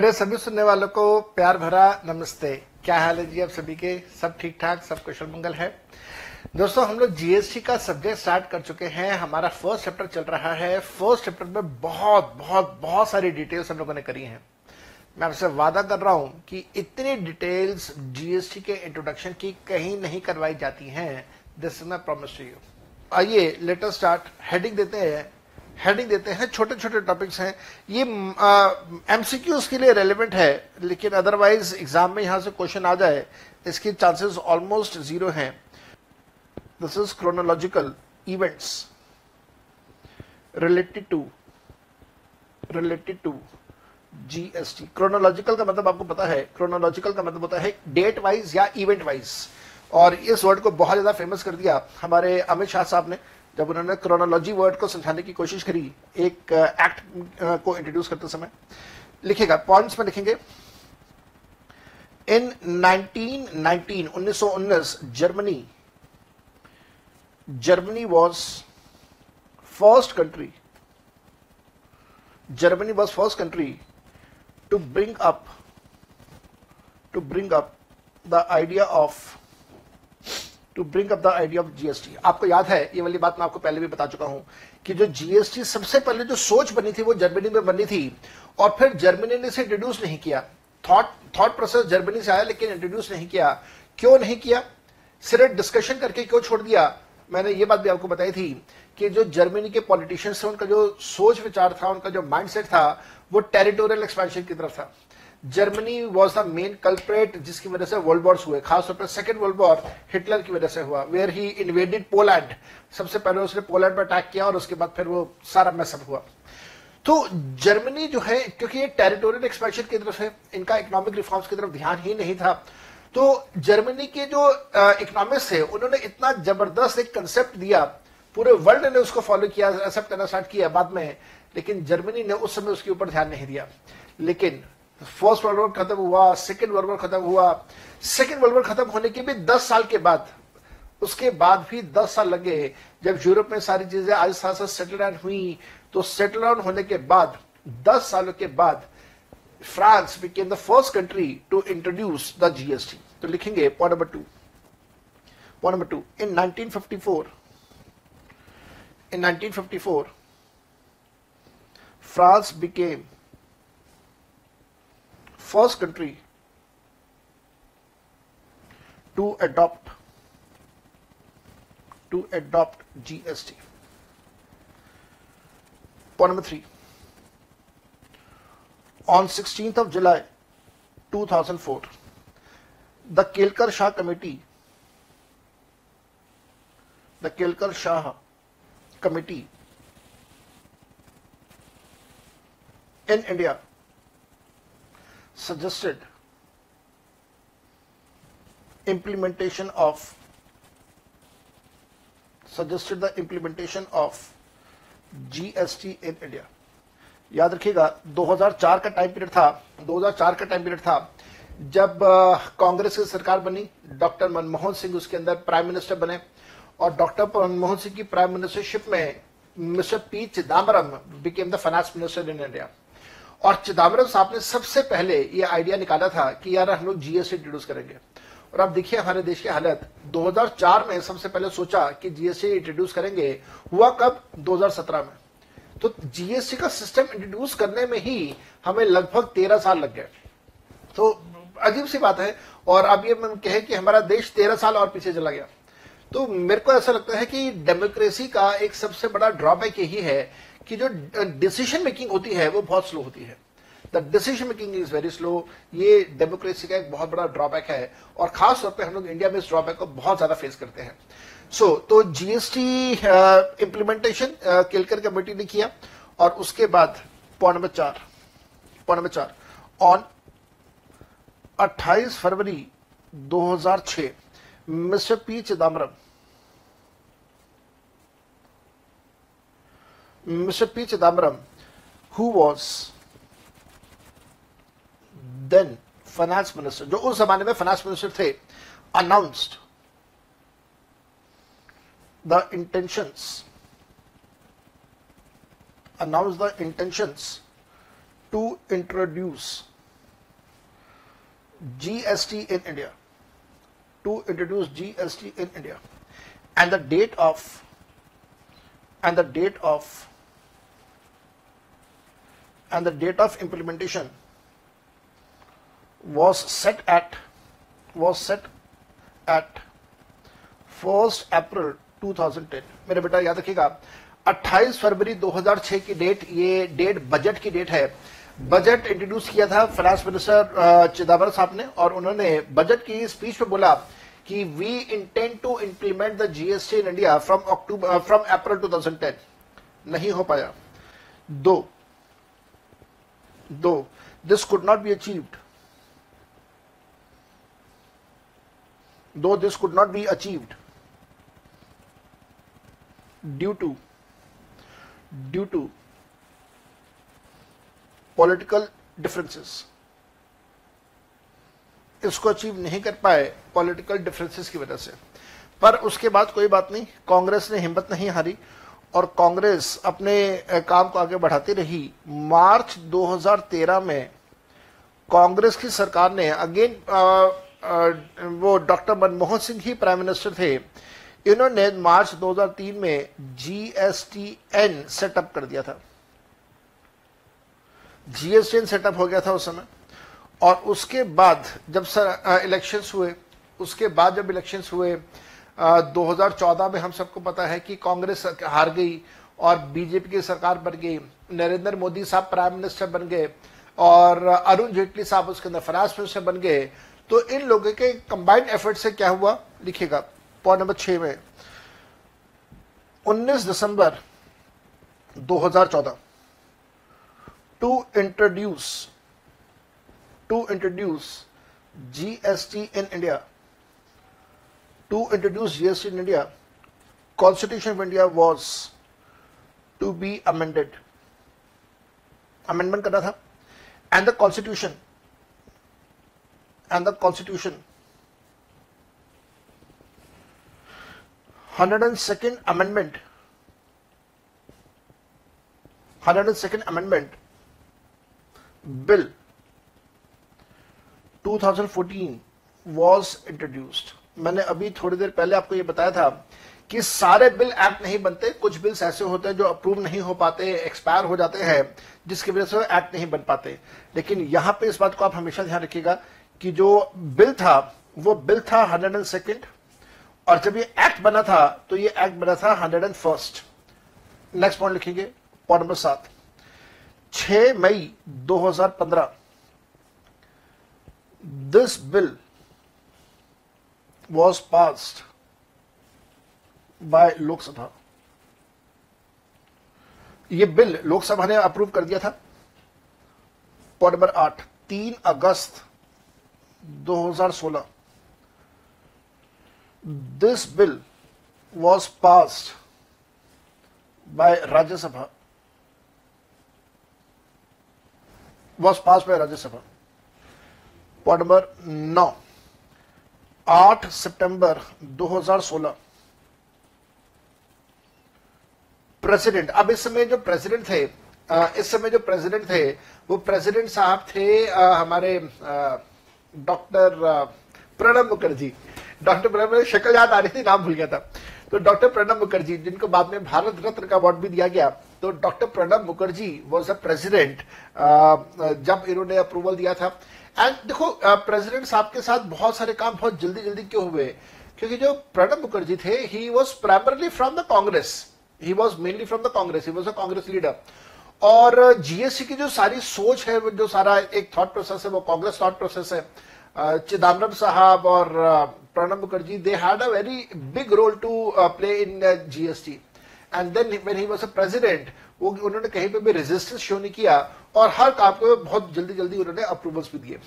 मेरे सभी सुनने वालों को प्यार भरा नमस्ते। क्या हाल है जी आप सभी के? सब ठीक ठाक सब कुशल मंगल है। दोस्तों, हम लोग जीएसटी का सब्जेक्ट स्टार्ट कर चुके हैं। हमारा फ़र्स्ट चैप्टर चल रहा है। फ़र्स्ट चैप्टर में बहुत बहुत बहुत सारी डिटेल्स हम लोगों ने करी हैं। मैं आपसे वादा कर रहा हूँ कि इतनी डिटेल्स जीएसटी के इंट्रोडक्शन की कहीं नहीं करवाई जाती हैं। This is my promise to you आइए लेटर स्टार्ट हेडिंग देते हैं। हेडिंग देते हैं छोटे छोटे टॉपिक्स हैं। ये एमसीक्यूज के लिए रेलिवेंट है, लेकिन अदरवाइज़ एग्ज़ाम में यहाँ से क्वेश्चन आ जाए, इसके चांसेस ऑलमोस्ट ज़ीरो हैं। This is chronological events related to related to GST chronological का मतलब आपको पता है क्रोनोलॉजिकल का मतलब होता है डेट वाइज या इवेंट वाइज और इस वर्ड को बहुत ज़्यादा फ़ेमस कर दिया हमारे अमित शाह साहब ने। जब उन्होंने क्रोनोलॉजी वर्ड को समझाने की कोशिश करी, एक एक्ट को इंट्रोड्यूस करते समय, लिखेगा पॉइंट्स में लिखेंगे in 1919 1919 Germany Germany was first country Germany was first country to bring up to bring up the idea of to bring up the idea of GST आपको याद है, ये वाली बात मैं आपको पहले भी बता चुका हूँ कि जो जीएसटी सबसे पहले जो सोच बनी थी, वो जर्मनी में बनी थी और फिर जर्मनी ने इसे इंट्रोड्यूस नहीं किया। थॉट थॉट प्रोसेस जर्मनी से आया, लेकिन इंट्रोड्यूस नहीं किया। क्यों नहीं किया? सिर्फ़ डिस्कशन करके क्यों छोड़ दिया? मैंने ये बात भी आपको बताई थी कि जो जर्मनी के पॉलिटिशियंस थे, उनका जो सोच विचार था, उनका जो माइंडसेट था, वो टेरिटोरियल एक्सपेंशन की तरफ़ था। Germany was the main culprit जिसकी वजह से वर्ल्ड वॉर्स हुए। खासतौर पर सेकेंड वर्ल्ड वॉर हिटलर की वजह से हुआ वेयर ही इन्वेडेड पोलैंड सबसे पहले उसने पोलैंड पर अटैक किया और उसके बाद फिर वो सारा मैसअप हुआ। तो जर्मनी जो है, क्योंकि ये टेरिटोरियल एक्सपेंशन की तरफ़ है इनका इकोनॉमिक रिफॉर्म्स की तरफ़ ध्यान ही नहीं था तो जर्मनी के जो इकोनॉमिक्स थे, उन्होंने इतना ज़बरदस्त एक कंसेप्ट दिया। पूरे वर्ल्ड ने उसको फॉलो किया एक्सेप्ट करना स्टार्ट किया बाद में, लेकिन जर्मनी ने उस समय उसके ऊपर ध्यान नहीं दिया। लेकिन फ़र्स्ट वर्ल्ड वॉर खत्म हुआ सेकेंड वर्ल्ड वॉर खत्म हुआ। सेकेंड वर्ल्ड वॉर खत्म होने के भी दस साल के बाद, उसके बाद भी दस साल लगे जब यूरोप में सारी चीज़ें आज आहिस्ता आहिस्ता सेटल डाउन हुई तो सेटल डाउन होने के बाद, दस सालों के बाद France became the first country to introduce the GST तो लिखेंगे point number two point number two in 1954 in 1954 France became first country to adopt to adopt GST. Point number three. On 16th of July 2004, the Kelkar Shah Committee, the Kelkar Shah Committee in India suggested implementation of, suggested the implementation of GST in India. याद रखिएगा 2004 का time period था 2004 का time period था, जब कांग्रेस की सरकार बनी, डॉक्टर मनमोहन सिंह उसके अंदर प्राइम मिनिस्टर बने, और डॉक्टर मनमोहन सिंह की प्राइम मिनिस्टरशिप में mister P Chidambaram became the finance minister in India और चिदम्बरम साहब ने सबसे पहले ये आइडिया निकाला था कि यार हम लोग जीएसटी इंट्रोड्यूस करेंगे। और आप देखिए हमारे देश की हालत। 2004 में सबसे पहले सोचा कि जीएसटी इंट्रोड्यूस करेंगे, हुआ कब? 2017 में। तो जीएसटी का सिस्टम इंट्रोड्यूस करने में ही हमें लगभग तेरह साल लग गए। तो अजीब सी बात है। और अब ये मैं कहे कि हमारा देश तेरह साल और पीछे चला गया। तो मेरे को ऐसा लगता है कि डेमोक्रेसी का एक सबसे बड़ा ड्रॉबैक यही है कि जो डिसीज़न मेकिंग होती है वो बहुत स्लो होती है। The decision making is very slow ये डेमोक्रेसी का एक बहुत बड़ा ड्रॉबैक है और खास तौर पे हम लोग इंडिया में इस ड्रॉबैक को बहुत ज़्यादा फेस करते हैं। सो so, तो जीएसटी इंप्लीमेंटेशन केलकर कमेटी ने किया और उसके बाद पॉइंट नंबर चार पॉइंट नंबर चार on 28 February 2006 mister P Chidambaram Mr. P. Chidambaram, who was then finance minister, जो उस जमाने में फाइनेंस मिनिस्टर थे, announced the intentions, announced the intentions to introduce GST in India. To introduce GST in India. And the date of and the date of and the date of implementation was set at, was set at 1st April 2010 मेरे बेटा, याद रखिएगा 28 फरवरी 2006 की date ये date budget की date है। Budget introduce किया था फाइनेंस मिनिस्टर चिदम्बरम साहब ने, और उन्होंने बजट की स्पीच में बोला कि we intend to implement the GST in India from October from April 2010 नहीं हो पाया। Though though this could not be achieved though this could not be achieved due to due to political differences इसको achieve नहीं कर पाए political differences की वजह से। पर उसके बाद कोई बात नहीं, कांग्रेस ने हिम्मत नहीं हारी। और कांग्रेस अपने काम को आगे बढ़ाती रही। मार्च 2013 में कांग्रेस की सरकार ने अगेन वो डॉक्टर मनमोहन सिंह ही प्राइम मिनिस्टर थे। इन्होंने मार्च 2003 में जीएसटीएन सेटअप कर दिया था। जीएसटीएन सेटअप हो गया था उस समय। और उसके बाद जब सर इलेक्शंस हुए, उसके बाद जब इलेक्शंस हुए 2014 में हम सबको पता है कि कांग्रेस हार गई और बीजेपी की सरकार बन गई। नरेंद्र मोदी साहब प्राइम मिनिस्टर बन गए और अरुण जेटली साहब उसके अंदर फाइनेंस मिनिस्टर बन गए। तो इन लोगों के कंबाइंड एफर्ट से क्या हुआ? लिखिएगा पॉइंट नंबर छह में। 19 दिसंबर 2014 to introduce to introduce GST in India to introduce GST in India constitution of India was to be amended amendment करना था and the constitution and the constitution 102nd amendment 102nd amendment bill 2014 was introduced मैंने अभी थोड़ी देर पहले आपको ये बताया था कि सारे बिल एक्ट नहीं बनते, कुछ बिल्स ऐसे होते हैं जो अप्रूव नहीं हो पाते, एक्सपायर हो जाते हैं, जिसकी वजह से एक्ट नहीं बन पाते। लेकिन यहाँ पे इस बात को आप हमेशा ध्यान रखिएगा कि जो बिल था, वो बिल था हंड्रेड एंड सेकेंड और जब ये एक्ट बना था तो ये एक्ट बना था hundred and first next point लिखेंगे, पॉइंट नंबर सात। छ मई 2015 this bill was passed by Lok Sabha. ये बिल लोकसभा ने अप्रूव कर दिया था। पॉइंट नंबर आठ, तीन अगस्त 2016 this bill was pass by Rajya Sabha was pass by Rajya Sabha point number नौ 8 सितंबर 2016 प्रेसिडेंट, अब इस समय जो प्रेसिडेंट थे इस समय जो प्रेसिडेंट थे, वो प्रेसिडेंट साहब थे हमारे डॉक्टर प्रणब मुखर्जी। डॉक्टर प्रणब मुखर्जी शक्ल याद आ रही थी, नाम भूल गया था। तो डॉक्टर प्रणब मुखर्जी, जिनको बाद में भारत रत्न का अवार्ड भी दिया गया तो doctor Pranab Mukherjee was a president जब इन्होंने अप्रूवल दिया था। एंड देखो प्रेसिडेंट साहब के साथ बहुत सारे काम बहुत जल्दी जल्दी क्यों हुए? क्योंकि जो प्रणब मुखर्जी थे he was primarily from the Congress he was mainly from the Congress he was a Congress leader और जीएसटी की जो सारी सोच है जो सारा एक थॉट प्रोसेस है, वो कांग्रेस थॉट प्रोसेस है. चिदम्बरम साहब और Pranab Mukherjee they had a very big role to play in GST and then when he was a president वो उन्होंने कहीं पे भी रेजिस्टेंस शो नहीं किया और हर काम को बहुत जल्दी जल्दी उन्होंने अप्रूवल्स भी दिए।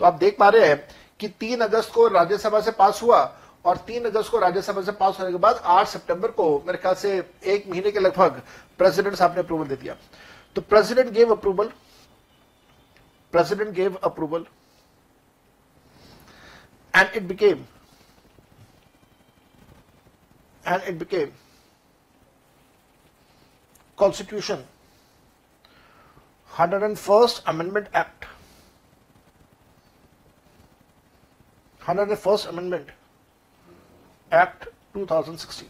तो आप देख पा रहे हैं कि तीन अगस्त को राज्यसभा से पास हुआ और तीन अगस्त को राज्यसभा से पास होने के बाद आठ सितंबर को मेरे ख्याल से एक महीने के लगभग प्रेसिडेंट साहब ने अप्रूवल दे दिया। तो president gave approval president gave approval and it became, and it became constitution 101st amendment act 101st Amendment Act 2016.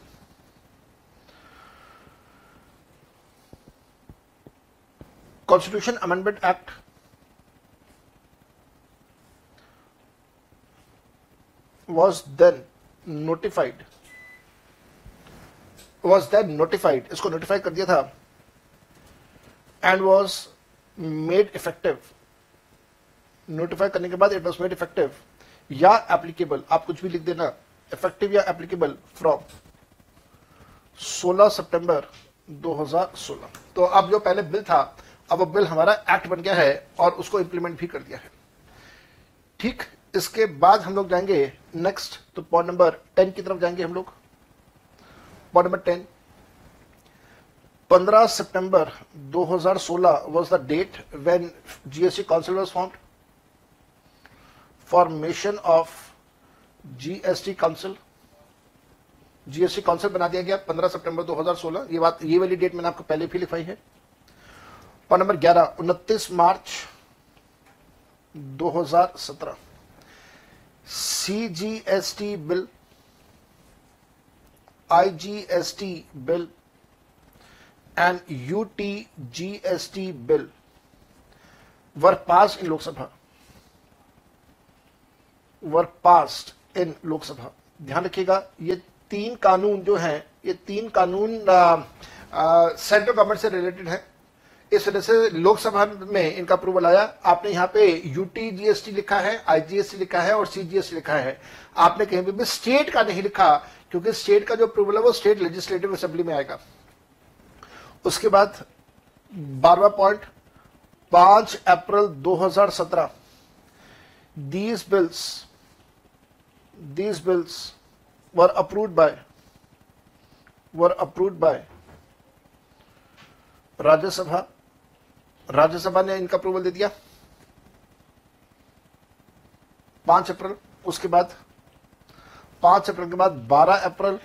Constitution Amendment Act was then notified was then notified इसको notify कर दिया था and was made effective. Notify करने के बाद it was made effective. या applicable आप कुछ भी लिख देना effective या applicable from 16 सितंबर 2016 तो अब जो पहले बिल था, अब वो बिल हमारा एक्ट बन गया है और उसको इंप्लीमेंट भी कर दिया है। ठीक, इसके बाद हम लोग जाएँगे नेक्स्ट तो पॉइंट नंबर टेन की तरफ़ जाएँगे हम लोग। पॉइंट नंबर टेन 15 सितंबर 2016 was the date when GST Council was formed. Formation of GST Council. GST council बना दिया गया 15 सितंबर 2016 ये बात, ये वाली डेट मैंने आपको पहले भी लिखवाई है point number 11 29 March 2017 CGST bill IGST bill and UTGST bill were passed in Lok Sabha. Were passed in Lok Sabha. ध्यान रखिएगा, ये तीन कानून जो हैं, ये तीन कानून सेंट्रल गवर्नमेंट से रिलेटेड है इस वजह से लोकसभा में इनका अप्रूवल आया आपने यहाँ पे यूटी जीएसटी लिखा है आईजीएसटी लिखा है और सीजीएसटी लिखा है आपने कहीं भी स्टेट का नहीं लिखा क्योंकि स्टेट का जो अप्रूवल है वो स्टेट लेजिस्लेटिव असेंबली में आएगा। उसके बाद बारवा पॉइंट पाँच अप्रैल 2017 these bills these bills were approved by were approved by Rajya Sabha. Rajya Sabha ने इनका अप्रूवल दे दिया। पाँच अप्रैल, उसके बाद पाँच अप्रैल के बाद बारह अप्रैल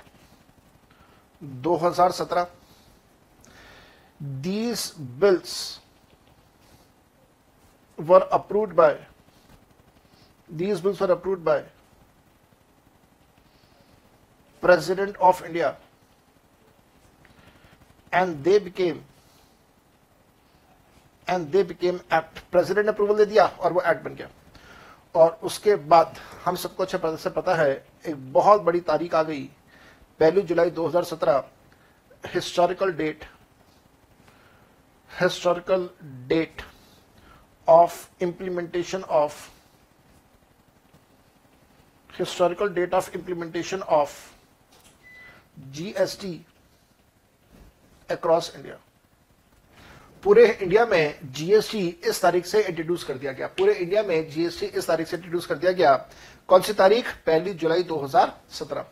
2017 these bills were approved by these bills were approved by president of India and they became and they became act president ने अप्रूवल दे दिया और वो एक्ट बन गया। और उसके बाद हम सबको अच्छे से पता है, एक बहुत बड़ी तारीख आ गई। पहली जुलाई 2017 historical date historical date of implementation of historical date of implementation of GST across India पूरे इंडिया में जीएसटी इस तारीख से इंट्रोड्यूस कर दिया गया। पूरे इंडिया में जीएसटी इस तारीख से इंट्रोड्यूस कर दिया गया। कौन सी तारीख? पहली जुलाई 2017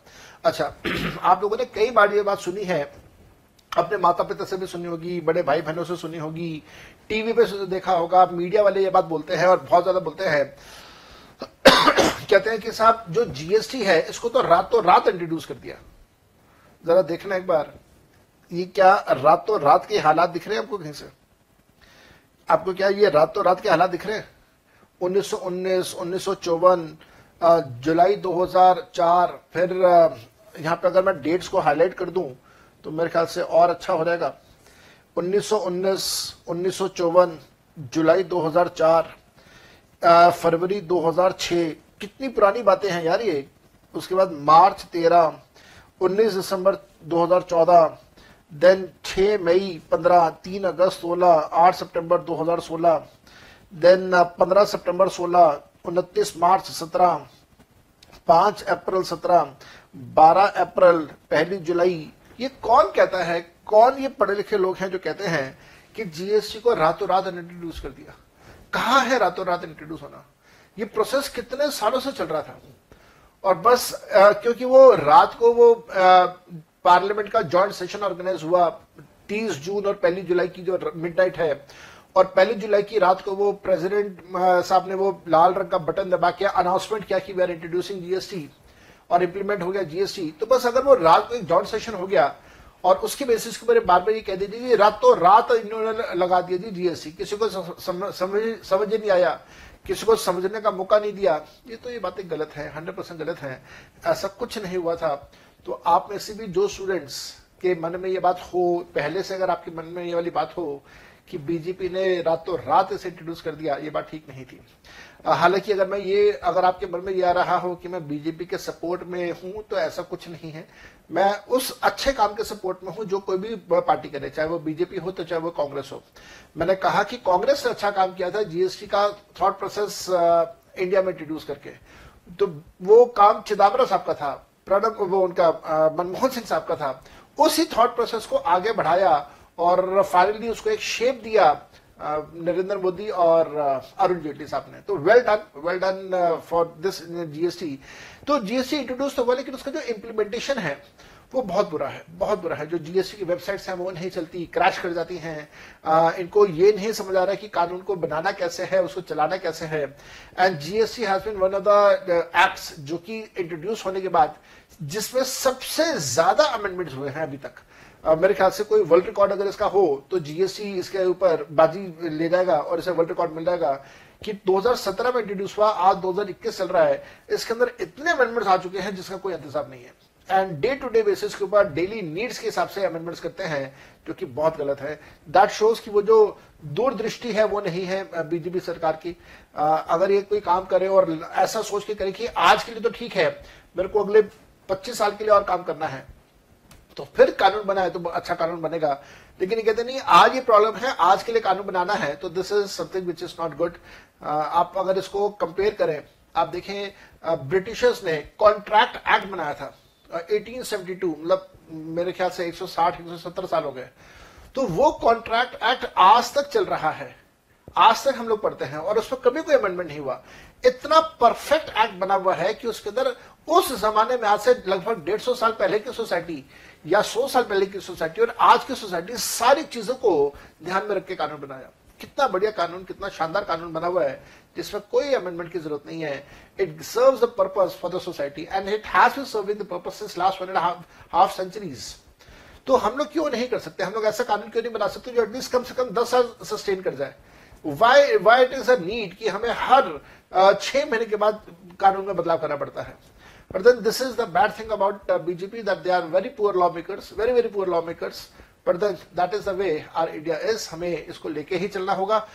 अच्छा आप लोगों ने कई बार ये बात सुनी है। अपने माता पिता से भी सुनी होगी, बड़े भाई बहनों से सुनी होगी। टीवी पे से देखा होगा मीडिया वाले ये बात बोलते हैं और बहुत ज़्यादा बोलते हैं। कहते हैं कि साहब, जो जीएसटी है, इसको तो रातों रात इंट्रोड्यूस कर दिया। जरा देखना एक बार। ये क्या रातों रात के हालात दिख रहे हैं आपको कहीं से? आपको क्या ये रातों रात के हालात दिख रहे हैं? उन्नीस सौ उन्नीस उन्नीस सौ चौवन जुलाई 2004 फिर यहाँ पे अगर मैं डेट्स को हाईलाइट कर दूँ तो मेरे ख्याल से और अच्छा हो जाएगा। 1919, 1954, जुलाई 2004, फरवरी 2006 कितनी पुरानी बातें हैं यार ये? उसके बाद मार्च 13, 19 दिसंबर 2014, देन 6 मई 15, 3 अगस्त 16, 8 सितंबर 2016, देन 15 सितंबर 16, 29 मार्च 17, 5 अप्रैल 17, 12 अप्रैल पहली जुलाई। ये कौन कहता है? कौन ये पढ़े लिखे लोग हैं जो कहते हैं कि जीएसटी को रातों रात इंट्रोड्यूस कर दिया? कहा है रातों रात इंट्रोड्यूस होना? ये प्रोसेस कितने सालों से चल रहा था? और बस आ, क्योंकि वो रात को वो पार्लियामेंट का जॉइंट सेशन ऑर्गेनाइज हुआ 30 जून और पहली जुलाई की जो मिडनाइट है, और पहली जुलाई की रात को वो प्रेसिडेंट साहब ने वो लाल रंग का बटन दबा के अनाउंसमेंट किया कि वी आर इंट्रोड्यूसिंग जीएसटी और इंप्लीमेंट हो गया जीएसटी तो बस अगर वो रात को एक जॉइंट सेशन हो गया, और उसके बेसिस के मेरे बार बार ये कह दीजिए रातों रात इन्होंने लगा दिया जी जीएसटी किसी को समझ समझ नहीं आया, किसी को समझने का मौका नहीं दिया, ये तो ये बातें गलत है हंड्रेड परसेंट गलत है, ऐसा कुछ नहीं हुआ था। तो आप में से भी जो स्टूडेंट्स के मन में ये बात हो, पहले से अगर आपके मन में ये वाली बात हो कि बीजेपी ने रातों रात इसे इंट्रोड्यूस कर दिया, ये बात ठीक नहीं थी। हालाँकि अगर मैं ये, अगर आपके मन में ये आ रहा हो कि मैं बीजेपी के सपोर्ट में हूँ तो ऐसा कुछ नहीं है। मैं उस अच्छे काम के सपोर्ट में हूँ जो कोई भी पार्टी करे, चाहे वो बीजेपी हो तो चाहे वो कांग्रेस हो। मैंने कहा कि कांग्रेस ने अच्छा काम किया था जीएसटी का थॉट प्रोसेस इंडिया में इंट्रोड्यूस करके। तो वो काम चिदम्बरम साहब का था। प्रणब वो उनका मनमोहन सिंह साहब का था। उसी थॉट प्रोसेस को आगे बढ़ाया और फाइनली उसको एक शेप दिया नरेंद्र मोदी और अरुण जेटली साहब ने। तो well done well done for this GST तो जीएसटी इंट्रोड्यूस तो हुआ, लेकिन उसका जो इम्प्लीमेंटेशन है, वो बहुत बुरा है, बहुत बुरा है। जो जीएसटी की वेबसाइट्स हैं, वो नहीं चलती क्रैश कर जाती हैं। इनको ये नहीं समझ आ रहा कि कानून को बनाना कैसे है, उसको चलाना कैसे है। And GST has been one of the acts जो कि इंट्रोड्यूस होने के बाद जिसमें सबसे ज़्यादा अमेंडमेंट्स हुए हैं अभी तक। मेरे ख्याल से कोई वर्ल्ड रिकॉर्ड अगर इसका हो तो जीएसटी इसके ऊपर बाजी ले जाएगा और इसे वर्ल्ड रिकॉर्ड मिल जाएगा कि 2017 में इंट्रोड्यूस हुआ आज 2021 चल रहा है इसके अंदर इतने अमेंडमेंट्स आ चुके हैं जिसका कोई इंतज़ाम नहीं है। And day to day basis के ऊपर डेली नीड्स के हिसाब से अमेंडमेंट्स करते हैं जो कि बहुत गलत है। दैट शोज़ कि वो जो दूरदृष्टि है वो नहीं है बीजेपी सरकार की। आ, अगर ये कोई काम करे और ऐसा सोच के करे कि आज के लिए तो ठीक है मेरे को अगले 25 साल के लिए और काम करना है। तो फिर कानून बना है तो अच्छा कानून बनेगा। लेकिन ये कहते नहीं, आज ये प्रॉब्लम है, आज के लिए कानून बनाना है तो this is something which is not good आप अगर इसको कंपेयर करें, आप देखें ब्रिटिशर्स ने कॉन्ट्रैक्ट एक्ट बनाया था 1872 मतलब मेरे ख्याल से 160 170 साल हो गए। तो वो कॉन्ट्रैक्ट एक्ट आज तक चल रहा है। आज तक हम लोग पढ़ते हैं और उसमें कभी कोई अमेंडमेंट नहीं हुआ। इतना परफेक्ट एक्ट बना हुआ है कि उसके अंदर उस जमाने में आज से लगभग डेढ़ सौ साल पहले की सोसाइटी या सौ साल पहले की सोसाइटी और आज की सोसाइटी सारी चीज़ों को ध्यान में रख के कानून बनाया। कितना बढ़िया कानून, कितना शानदार कानून बना हुआ है, जिसमें कोई अमेंडमेंट की ज़रूरत नहीं है। It serve the purpose for the society and it has been serving the purpose since last one and half centuries तो हम लोग क्यों नहीं कर सकते? हम लोग ऐसा कानून क्यों नहीं बना सकते जो एटलीस्ट कम से कम दस साल सस्टेन कर जाए? Why why it is a need कि हमें हर छह महीने के बाद कानून में बदलाव करना पड़ता है। But then this is the bad thing about BJP that they are very poor law makers very very poor law makers but that is the way are India is हमें इसको लेके ही चलना होगा.